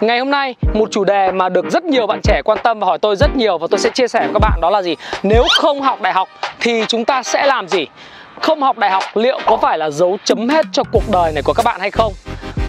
Ngày hôm nay một chủ đề mà được rất nhiều bạn trẻ quan tâm và hỏi tôi rất nhiều và tôi sẽ chia sẻ với các bạn đó là gì? Nếu không học đại học thì chúng ta sẽ làm gì? Không học đại học liệu có phải là dấu chấm hết cho cuộc đời này của các bạn hay không?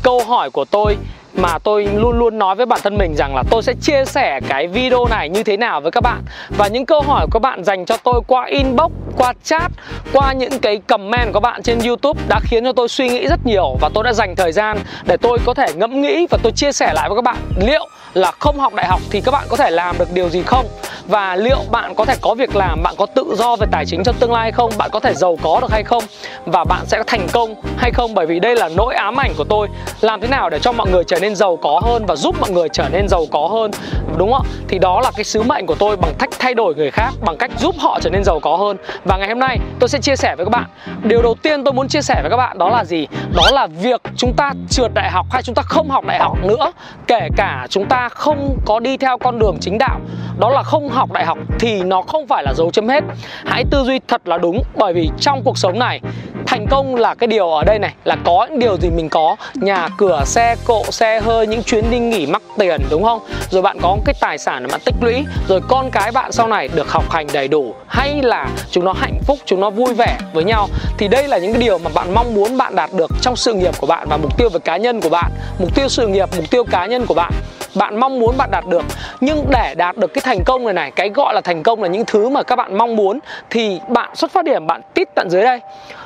Câu hỏi của tôi mà tôi luôn luôn nói với bản thân mình rằng là tôi sẽ chia sẻ cái video này như thế nào với các bạn và những câu hỏi của các bạn dành cho tôi qua inbox, qua chat, qua những cái comment của các bạn trên YouTube đã khiến cho tôi suy nghĩ rất nhiều và tôi đã dành thời gian để tôi có thể ngẫm nghĩ và tôi chia sẻ lại với các bạn liệu là không học đại học thì các bạn có thể làm được điều gì không? Và liệu bạn có thể có việc làm bạn có tự do về tài chính trong tương lai hay không? Bạn có thể giàu có được hay không? Và bạn sẽ thành công hay không? Bởi vì đây là nỗi ám ảnh của tôi. Làm thế nào để cho mọi người trở nên giàu có hơn và giúp mọi người trở nên giàu có hơn? Đúng không thì đó là cái sứ mệnh của tôi bằng cách thay đổi người khác bằng cách giúp họ trở nên giàu có hơn và ngày hôm nay tôi sẽ chia sẻ với các bạn. Điều đầu tiên tôi muốn chia sẻ với các bạn đó là gì? Đó là việc chúng ta trượt đại học hay chúng ta không học đại học nữa, kể cả chúng ta không có đi theo con đường chính đạo đó là không học đại học thì nó không phải là dấu chấm hết. Hãy tư duy thật là đúng, bởi vì trong cuộc sống này, thành công là cái điều ở đây này, là có những điều gì mình có. Nhà cửa, xe, cộ, xe, hơi, những chuyến đi nghỉ mắc tiền, đúng không? Rồi bạn có cái tài sản mà tích lũy, rồi con cái bạn sau này được học hành đầy đủ, hay là chúng nó hạnh phúc, chúng nó vui vẻ với nhau, thì đây là những cái điều mà bạn mong muốn bạn đạt được trong sự nghiệp của bạn và mục tiêu về cá nhân của bạn, mục tiêu sự nghiệp, mục tiêu cá nhân của bạn bạn mong muốn bạn đạt được. Nhưng để đạt được cái thành công này này, cái gọi là thành công là những thứ mà các bạn mong muốn, thì bạn xuất phát điểm bạn tít tận dưới đây.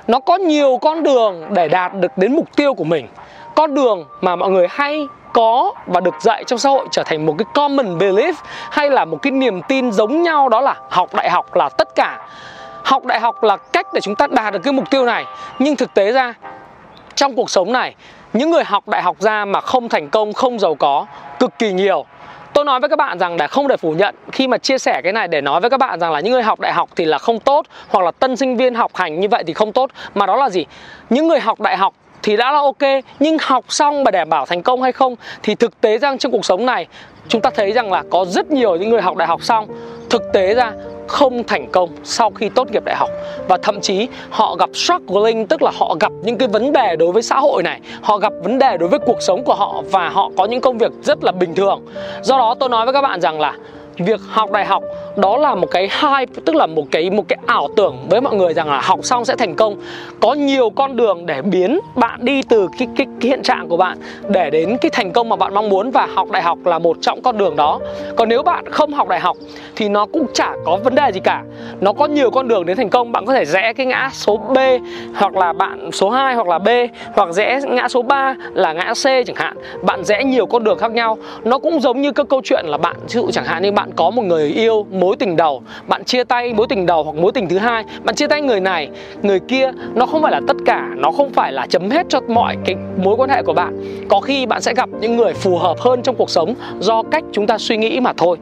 Nó có nhiều con đường để đạt được đến mục tiêu của mình. Con đường mà mọi người hay có và được dạy trong xã hội trở thành một cái common belief hay là một cái niềm tin giống nhau đó là học đại học là tất cả. Học đại học là cách để chúng ta đạt được cái mục tiêu này. Nhưng thực tế ra, trong cuộc sống này những người học đại học ra mà không thành công, không giàu có, cực kỳ nhiều. Tôi nói với các bạn rằng để không để phủ nhận khi mà chia sẻ cái này để nói với các bạn rằng là những người học đại học thì là không tốt, hoặc là tân sinh viên học hành như vậy thì không tốt. Mà đó là gì? Những người học đại học thì đã là ok, nhưng học xong mà đảm bảo thành công hay không thì thực tế rằng trong cuộc sống này, chúng ta thấy rằng là có rất nhiều những người học đại học xong. Thực tế ra không thành công sau khi tốt nghiệp đại học. Và thậm chí họ gặp struggling, tức là họ gặp những cái vấn đề đối với xã hội này, họ gặp vấn đề đối với cuộc sống của họ và họ có những công việc rất là bình thường. Do đó tôi nói với các bạn rằng là việc học đại học đó là một cái hype tức là một cái một cái ảo tưởng với mọi người rằng là học xong sẽ thành công. Có nhiều con đường để biến bạn đi từ cái, cái, cái hiện trạng của bạn để đến cái thành công mà bạn mong muốn và học đại học là một trong con đường đó. Còn nếu bạn không học đại học thì nó cũng chả có vấn đề gì cả. Nó có nhiều con đường đến thành công. Bạn có thể rẽ cái ngã số B hoặc là bạn số 2 hoặc là B hoặc rẽ ngã số 3 là ngã C chẳng hạn. Bạn rẽ nhiều con đường khác nhau. Nó cũng giống như các câu chuyện là bạn ví dụ chẳng hạn như bạn có một người yêu một mối tình đầu. Bạn chia tay mối tình đầu hoặc mối tình thứ hai, bạn chia tay người này, người kia, nó không phải là tất cả, nó không phải là chấm hết cho mọi cái mối quan hệ của bạn. Có khi bạn sẽ gặp những người phù hợp hơn trong cuộc sống do cách chúng ta suy nghĩ mà thôi.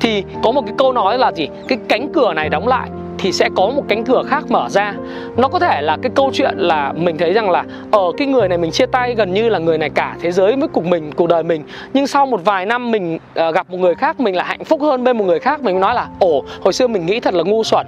Thì có một cái câu nói là gì? Cái cánh cửa này đóng lại thì sẽ có một cánh cửa khác mở ra. Nó có thể là cái câu chuyện là mình thấy rằng là ở cái người này mình chia tay gần như là người này cả thế giới với cuộc mình cuộc đời mình. Nhưng sau một vài năm mình uh, gặp một người khác mình là hạnh phúc hơn bên một người khác mình nói là ồ hồi xưa mình nghĩ thật là ngu xuẩn.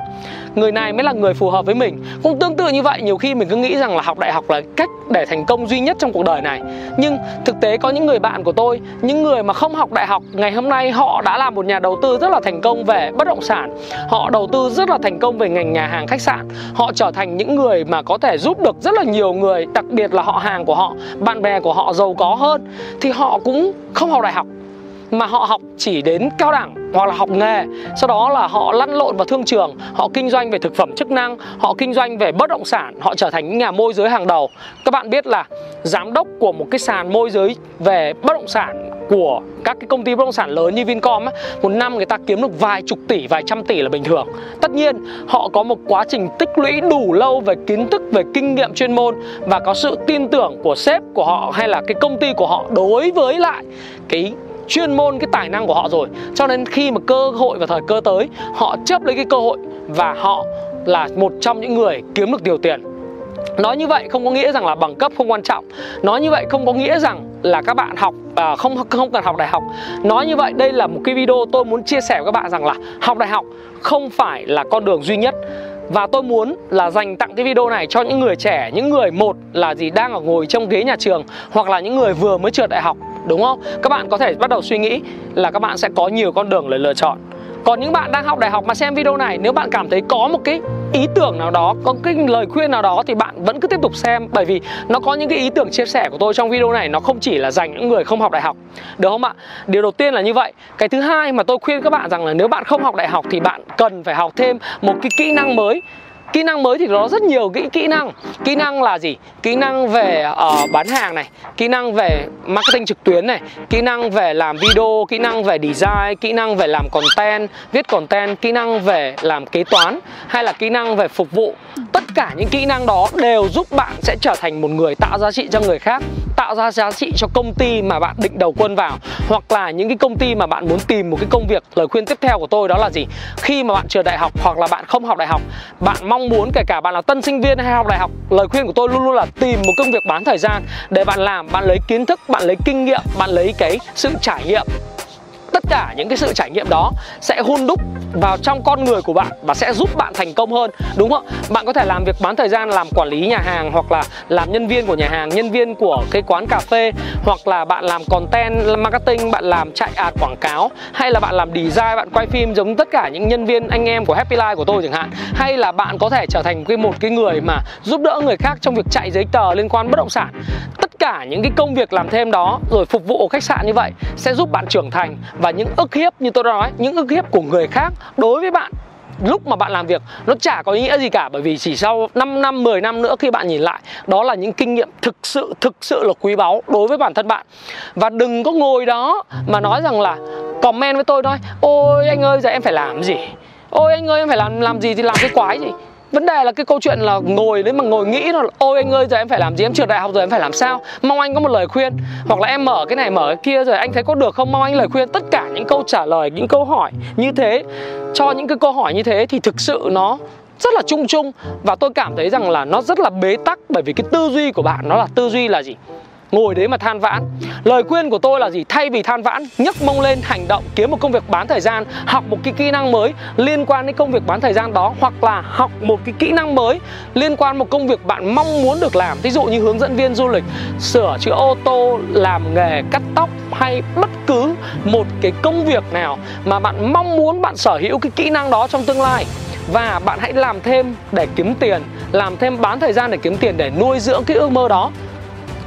Người này mới là người phù hợp với mình. Cũng tương tự như vậy nhiều khi mình cứ nghĩ rằng là học đại học là cách để thành công duy nhất trong cuộc đời này. Nhưng thực tế có những người bạn của tôi những người mà không học đại học ngày hôm nay họ đã là một nhà đầu tư rất là thành công về bất động sản. Họ đầu tư rất là thành công về ngành nhà hàng khách sạn. Họ trở thành những người mà có thể giúp được rất là nhiều người, đặc biệt là họ hàng của họ, bạn bè của họ giàu có hơn. Thì họ cũng không học đại học, mà họ học chỉ đến cao đẳng hoặc là học nghề. Sau đó là họ lăn lộn vào thương trường, họ kinh doanh về thực phẩm chức năng, họ kinh doanh về bất động sản, họ trở thành những nhà môi giới hàng đầu. Các bạn biết là giám đốc của một cái sàn môi giới về bất động sản của các cái công ty bất động sản lớn như Vincom á, một năm người ta kiếm được vài chục tỷ, vài trăm tỷ là bình thường. Tất nhiên họ có một quá trình tích lũy đủ lâu về kiến thức, về kinh nghiệm chuyên môn và có sự tin tưởng của sếp của họ hay là cái công ty của họ đối với lại cái chuyên môn cái tài năng của họ rồi. Cho nên khi mà cơ hội và thời cơ tới họ chấp lấy cái cơ hội và họ là một trong những người kiếm được nhiều tiền. Nói như vậy không có nghĩa rằng là bằng cấp không quan trọng. Nói như vậy không có nghĩa rằng là các bạn học à, không không cần học đại học. Nói như vậy đây là một cái video tôi muốn chia sẻ với các bạn rằng là học đại học không phải là con đường duy nhất. Và tôi muốn là dành tặng cái video này cho những người trẻ những người một là gì đang ở ngồi trong ghế nhà trường hoặc là những người vừa mới trượt đại học đúng không? Các bạn có thể bắt đầu suy nghĩ là các bạn sẽ có nhiều con đường để lựa chọn còn những bạn đang học đại học mà xem video này, nếu bạn cảm thấy có một cái ý tưởng nào đó, có cái lời khuyên nào đó thì bạn vẫn cứ tiếp tục xem. Bởi vì nó có những cái ý tưởng chia sẻ của tôi trong video này, nó không chỉ là dành những người không học đại học. Được không ạ? Điều đầu tiên là như vậy. Cái thứ hai mà tôi khuyên các bạn rằng là nếu bạn không học đại học thì bạn cần phải học thêm một cái kỹ năng mới kỹ năng mới thì nó rất nhiều kỹ kỹ năng. Kỹ năng là gì? Kỹ năng về uh, bán hàng này kỹ năng về marketing trực tuyến này kỹ năng về làm video kỹ năng về design kỹ năng về làm content viết content kỹ năng về làm kế toán hay là kỹ năng về phục vụ. Tất cả những kỹ năng đó đều giúp bạn sẽ trở thành một người tạo giá trị cho người khác tạo ra giá trị cho công ty mà bạn định đầu quân vào, hoặc là những cái công ty mà bạn muốn tìm một cái công việc, lời khuyên tiếp theo của tôi đó là gì? Khi mà bạn chưa đại học hoặc là bạn không học đại học, bạn mong muốn kể cả bạn là tân sinh viên hay học đại học, lời khuyên của tôi luôn luôn là tìm một công việc bán thời gian để bạn làm, bạn lấy kiến thức, bạn lấy kinh nghiệm, bạn lấy cái sự trải nghiệm cả những cái sự trải nghiệm đó sẽ hun đúc vào trong con người của bạn và sẽ giúp bạn thành công hơn, đúng không? Bạn có thể làm việc bán thời gian, làm quản lý nhà hàng hoặc là làm nhân viên của nhà hàng, nhân viên của cái quán cà phê, hoặc là bạn làm content marketing, bạn làm chạy ad quảng cáo, hay là bạn làm design, bạn quay phim giống tất cả những nhân viên, anh em của Happy Life của tôi chẳng hạn. Hay là bạn có thể trở thành cái một cái người mà giúp đỡ người khác trong việc chạy giấy tờ liên quan bất động sản. Tất cả những cái công việc làm thêm đó rồi phục vụ ở khách sạn như vậy sẽ giúp bạn trưởng thành. Và những ức hiếp như tôi đã nói, những ức hiếp của người khác đối với bạn lúc mà bạn làm việc, nó chả có ý nghĩa gì cả. Bởi vì chỉ sau 5 năm 10 năm nữa khi bạn nhìn lại, đó là những kinh nghiệm thực sự thực sự là quý báu đối với bản thân bạn. Và đừng có ngồi đó mà nói rằng là comment với tôi nói, ôi anh ơi, giờ em phải làm gì? Ôi anh ơi, em phải làm làm gì thì làm cái quái gì? Vấn đề là cái câu chuyện là ngồi đấy mà ngồi nghĩ là ôi anh ơi, giờ em phải làm gì? Em trượt đại học rồi em phải làm sao? Mong anh có một lời khuyên. Hoặc là em mở cái này, mở cái kia rồi anh thấy có được không? Mong anh lời khuyên tất cả những câu trả lời, những câu hỏi như thế. Cho những cái câu hỏi như thế thì thực sự nó rất là chung chung. Và tôi cảm thấy rằng là nó rất là bế tắc bởi vì cái tư duy của bạn nó là tư duy là gì? Ngồi đấy mà than vãn. Lời khuyên của tôi là gì? Thay vì than vãn, nhấc mông lên, hành động, kiếm một công việc bán thời gian, học một cái kỹ năng mới liên quan đến công việc bán thời gian đó, hoặc là học một cái kỹ năng mới liên quan một công việc bạn mong muốn được làm. Ví dụ như hướng dẫn viên du lịch, sửa chữa ô tô, làm nghề cắt tóc hay bất cứ một cái công việc nào mà bạn mong muốn bạn sở hữu cái kỹ năng đó trong tương lai. Và bạn hãy làm thêm để kiếm tiền, làm thêm bán thời gian để kiếm tiền để nuôi dưỡng cái ước mơ đó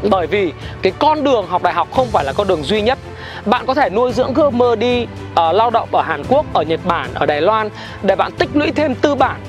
bởi vì cái con đường học đại học không phải là con đường duy nhất. Bạn có thể nuôi dưỡng ước mơ đi uh, lao động ở Hàn Quốc, ở Nhật Bản, ở Đài Loan để bạn tích lũy thêm tư bản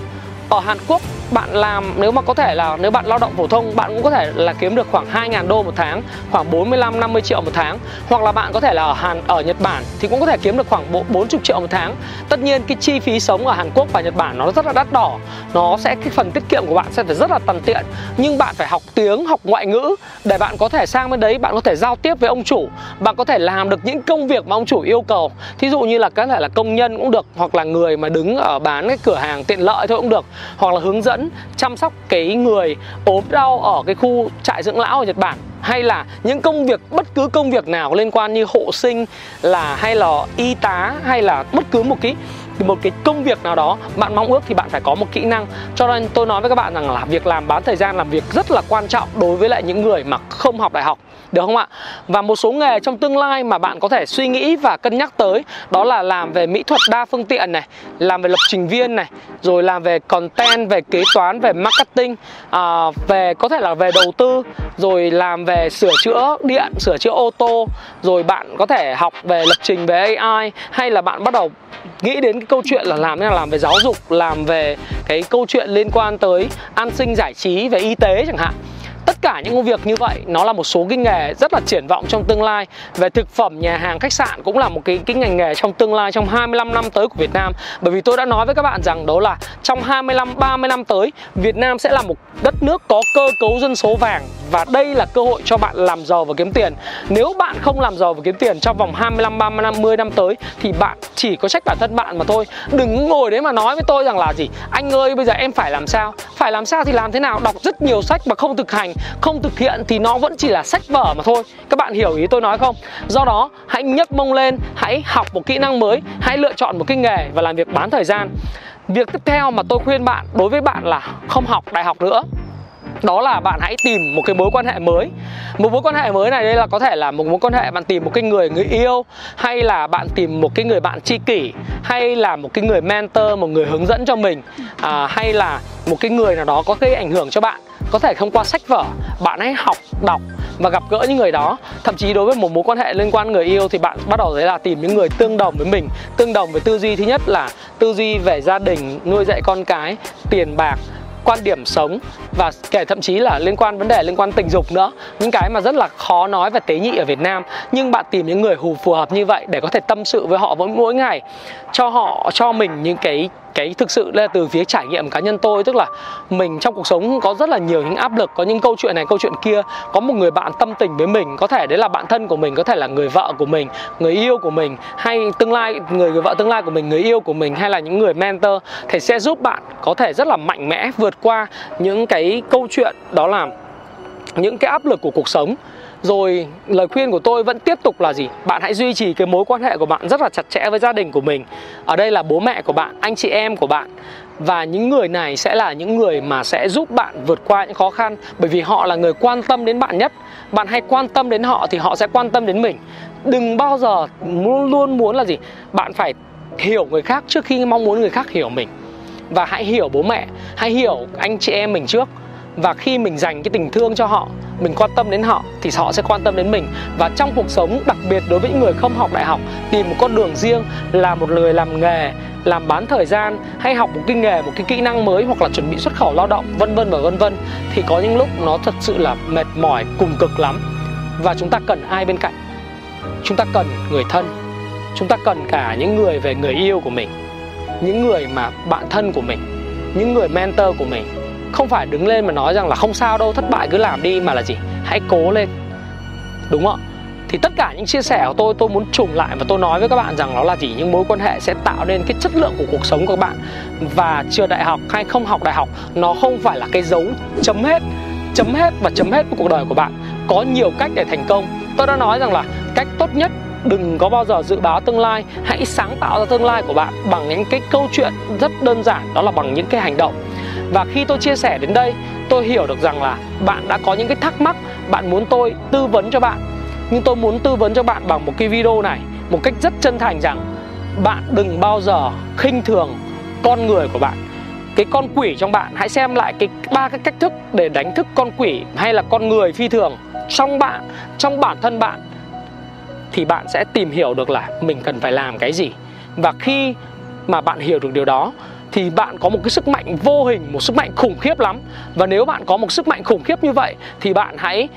ở Hàn Quốc bạn làm, nếu mà có thể là, nếu bạn lao động phổ thông, bạn cũng có thể là kiếm được khoảng 2.000 đô một tháng, khoảng 45 50 triệu một tháng. Hoặc là bạn có thể là ở Hàn, ở Nhật Bản thì cũng có thể kiếm được khoảng 40 triệu một tháng. Tất nhiên cái chi phí sống ở Hàn Quốc và Nhật Bản nó rất là đắt đỏ. Nó sẽ, cái phần tiết kiệm của bạn sẽ phải rất là tần tiện. Nhưng bạn phải học tiếng, học ngoại ngữ để bạn có thể sang bên đấy, bạn có thể giao tiếp với ông chủ. Bạn có thể làm được những công việc mà ông chủ yêu cầu. Thí dụ như là có thể là công nhân cũng được, hoặc là người mà đứng ở bán cái cửa hàng tiện lợi thôi cũng được. Hoặc là hướng dẫn chăm sóc cái người ốm đau ở cái khu trại dưỡng lão ở Nhật Bản, hay là những công việc, bất cứ công việc nào liên quan như hộ sinh là, hay là y tá, hay là bất cứ một cái một cái công việc nào đó bạn mong ước thì bạn phải có một kỹ năng cho nên tôi nói với các bạn rằng là việc làm bán thời gian làm việc rất là quan trọng đối với lại những người mà không học đại học được không ạ? Và một số nghề trong tương lai mà bạn có thể suy nghĩ và cân nhắc tới đó là làm về mỹ thuật đa phương tiện này, làm về lập trình viên này, rồi làm về content, về kế toán, về marketing, à, về có thể là về đầu tư, rồi làm về sửa chữa điện, sửa chữa ô tô, rồi bạn có thể học về lập trình về AI hay là bạn bắt đầu nghĩ đến cái câu chuyện là làm thế nào? Làm về giáo dục, làm về cái câu chuyện liên quan tới an sinh giải trí về y tế chẳng hạn. Tất cả những công việc như vậy nó là một số cái nghề rất là triển vọng trong tương lai. Về thực phẩm nhà hàng khách sạn cũng là một cái cái ngành nghề trong tương lai trong 25 năm tới của Việt Nam. Bởi vì tôi đã nói với các bạn rằng đó là trong 25 30 năm tới Việt Nam sẽ là một đất nước có cơ cấu dân số vàng và đây là cơ hội cho bạn làm giàu và kiếm tiền. Nếu bạn không làm giàu và kiếm tiền trong vòng 25 30 năm 10 năm tới thì bạn chỉ có trách bản thân bạn mà thôi. Đừng ngồi đấy mà nói với tôi rằng là gì? Anh ơi bây giờ em phải làm sao? Phải làm sao thì làm thế nào? Đọc rất nhiều sách mà không thực hành, không thực hiện thì nó vẫn chỉ là sách vở mà thôi. Các bạn hiểu ý tôi nói không? Do đó hãy nhấc mông lên, hãy học một kỹ năng mới, hãy lựa chọn một cái nghề và làm việc bán thời gian. Việc tiếp theo mà tôi khuyên bạn đối với bạn là không học đại học nữa đó là bạn hãy tìm một cái mối quan hệ mới. Một mối quan hệ mới này đây là có thể là một mối quan hệ bạn tìm một cái người người yêu hay là bạn tìm một cái người bạn tri kỷ hay là một cái người mentor một người hướng dẫn cho mình à, hay là một cái người nào đó có gây ảnh hưởng cho bạn. Có thể không qua sách vở bạn hãy học đọc và gặp gỡ những người đó. Thậm chí đối với một mối quan hệ liên quan người yêu thì bạn bắt đầu đấy là tìm những người tương đồng với mình. Tương đồng với tư duy thứ nhất là tư duy về gia đình nuôi dạy con cái tiền bạc quan điểm sống và kể thậm chí là liên quan vấn đề liên quan tình dục nữa. Những cái mà rất là khó nói và tế nhị ở Việt Nam. Nhưng bạn tìm những người hù phù hợp như vậy để có thể tâm sự với họ mỗi mỗi ngày. Cho họ, cho mình những cái cái thực sự là từ phía trải nghiệm cá nhân tôi tức là mình trong cuộc sống có rất là nhiều những áp lực có những câu chuyện này câu chuyện kia. Có một người bạn tâm tình với mình có thể đấy là bạn thân của mình có thể là người vợ của mình người yêu của mình hay tương lai người, người vợ tương lai của mình người yêu của mình hay là những người mentor thì sẽ giúp bạn có thể rất là mạnh mẽ vượt qua những cái câu chuyện đó là những cái áp lực của cuộc sống rồi, lời khuyên của tôi vẫn tiếp tục là gì? Bạn hãy duy trì cái mối quan hệ của bạn rất là chặt chẽ với gia đình của mình. Ở đây là bố mẹ của bạn, anh chị em của bạn. Và những người này sẽ là những người mà sẽ giúp bạn vượt qua những khó khăn, bởi vì họ là người quan tâm đến bạn nhất. Bạn hãy quan tâm đến họ thì họ sẽ quan tâm đến mình. Đừng bao giờ luôn muốn là gì? Bạn phải hiểu người khác trước khi mong muốn người khác hiểu mình. Và hãy hiểu bố mẹ, hãy hiểu anh chị em mình trước và khi mình dành cái tình thương cho họ, mình quan tâm đến họ, thì họ sẽ quan tâm đến mình. Và trong cuộc sống đặc biệt đối với những người không học đại học tìm một con đường riêng là một người làm nghề, làm bán thời gian hay học một cái nghề, một cái kỹ năng mới hoặc là chuẩn bị xuất khẩu lao động, vân vân và vân vân, thì có những lúc nó thật sự là mệt mỏi, cùng cực lắm. Và chúng ta cần ai bên cạnh? Chúng ta cần người thân. Chúng ta cần cả những người về người yêu của mình, những người mà bạn thân của mình, những người mentor của mình không phải đứng lên mà nói rằng là không sao đâu, thất bại cứ làm đi, mà là gì? Hãy cố lên. Đúng không? Thì tất cả những chia sẻ của tôi tôi muốn trùng lại và tôi nói với các bạn rằng nó là gì? Những mối quan hệ sẽ tạo nên cái chất lượng của cuộc sống của các bạn. Và chưa đại học hay không học đại học, nó không phải là cái dấu chấm hết chấm hết và chấm hết của cuộc đời của bạn. Có nhiều cách để thành công. Tôi đã nói rằng là cách tốt nhất, đừng có bao giờ dự báo tương lai. Hãy sáng tạo ra tương lai của bạn bằng những cái câu chuyện rất đơn giản. Đó là bằng những cái hành động và khi tôi chia sẻ đến đây, tôi hiểu được rằng là bạn đã có những cái thắc mắc, bạn muốn tôi tư vấn cho bạn. Nhưng tôi muốn tư vấn cho bạn bằng một cái video này, một cách rất chân thành rằng bạn đừng bao giờ khinh thường con người của bạn. Cái con quỷ trong bạn, hãy xem lại cái ba cái cách thức để đánh thức con quỷ hay là con người phi thường trong bạn, trong bản thân bạn, thì bạn sẽ tìm hiểu được là mình cần phải làm cái gì. Và khi mà bạn hiểu được điều đó thì bạn có một cái sức mạnh vô hình, một sức mạnh khủng khiếp lắm. Và nếu bạn có một sức mạnh khủng khiếp như vậy, thì bạn hãy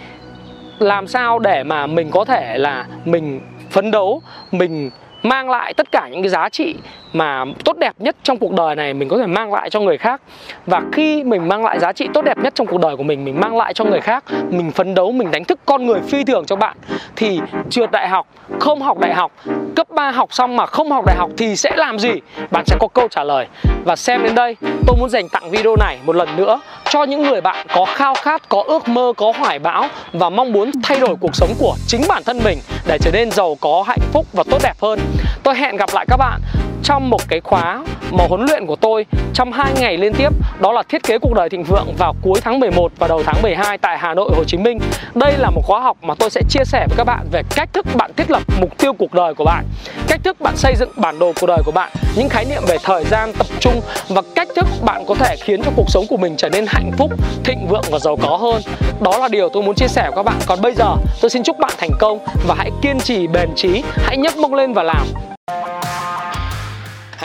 làm sao để mà mình có thể là mình phấn đấu, mình mang lại tất cả những cái giá trị mà tốt đẹp nhất trong cuộc đời này mình có thể mang lại cho người khác. Và khi mình mang lại giá trị tốt đẹp nhất trong cuộc đời của mình mình mang lại cho người khác, mình phấn đấu, mình đánh thức con người phi thường cho bạn, thì trượt đại học, không học đại học, cấp 3 học xong mà không học đại học thì sẽ làm gì? Bạn sẽ có câu trả lời. Và xem đến đây, tôi muốn dành tặng video này một lần nữa cho những người bạn có khao khát, có ước mơ, có hoài bão và mong muốn thay đổi cuộc sống của chính bản thân mình để trở nên giàu có, hạnh phúc và tốt đẹp hơn tôi hẹn gặp lại các bạn trong một cái khóa mà huấn luyện của tôi trong hai ngày liên tiếp đó là thiết kế cuộc đời thịnh vượng vào cuối tháng 11 và đầu tháng 12 tại Hà Nội Hồ Chí Minh. Đây là một khóa học mà tôi sẽ chia sẻ với các bạn về cách thức bạn thiết lập mục tiêu cuộc đời của bạn, cách thức bạn xây dựng bản đồ cuộc đời của bạn, những khái niệm về thời gian tập trung và cách thức bạn có thể khiến cho cuộc sống của mình trở nên hạnh phúc, thịnh vượng và giàu có hơn. Đó là điều tôi muốn chia sẻ với các bạn. Còn bây giờ tôi xin chúc bạn thành công và hãy kiên trì bền trí, hãy nhấc mông lên và làm.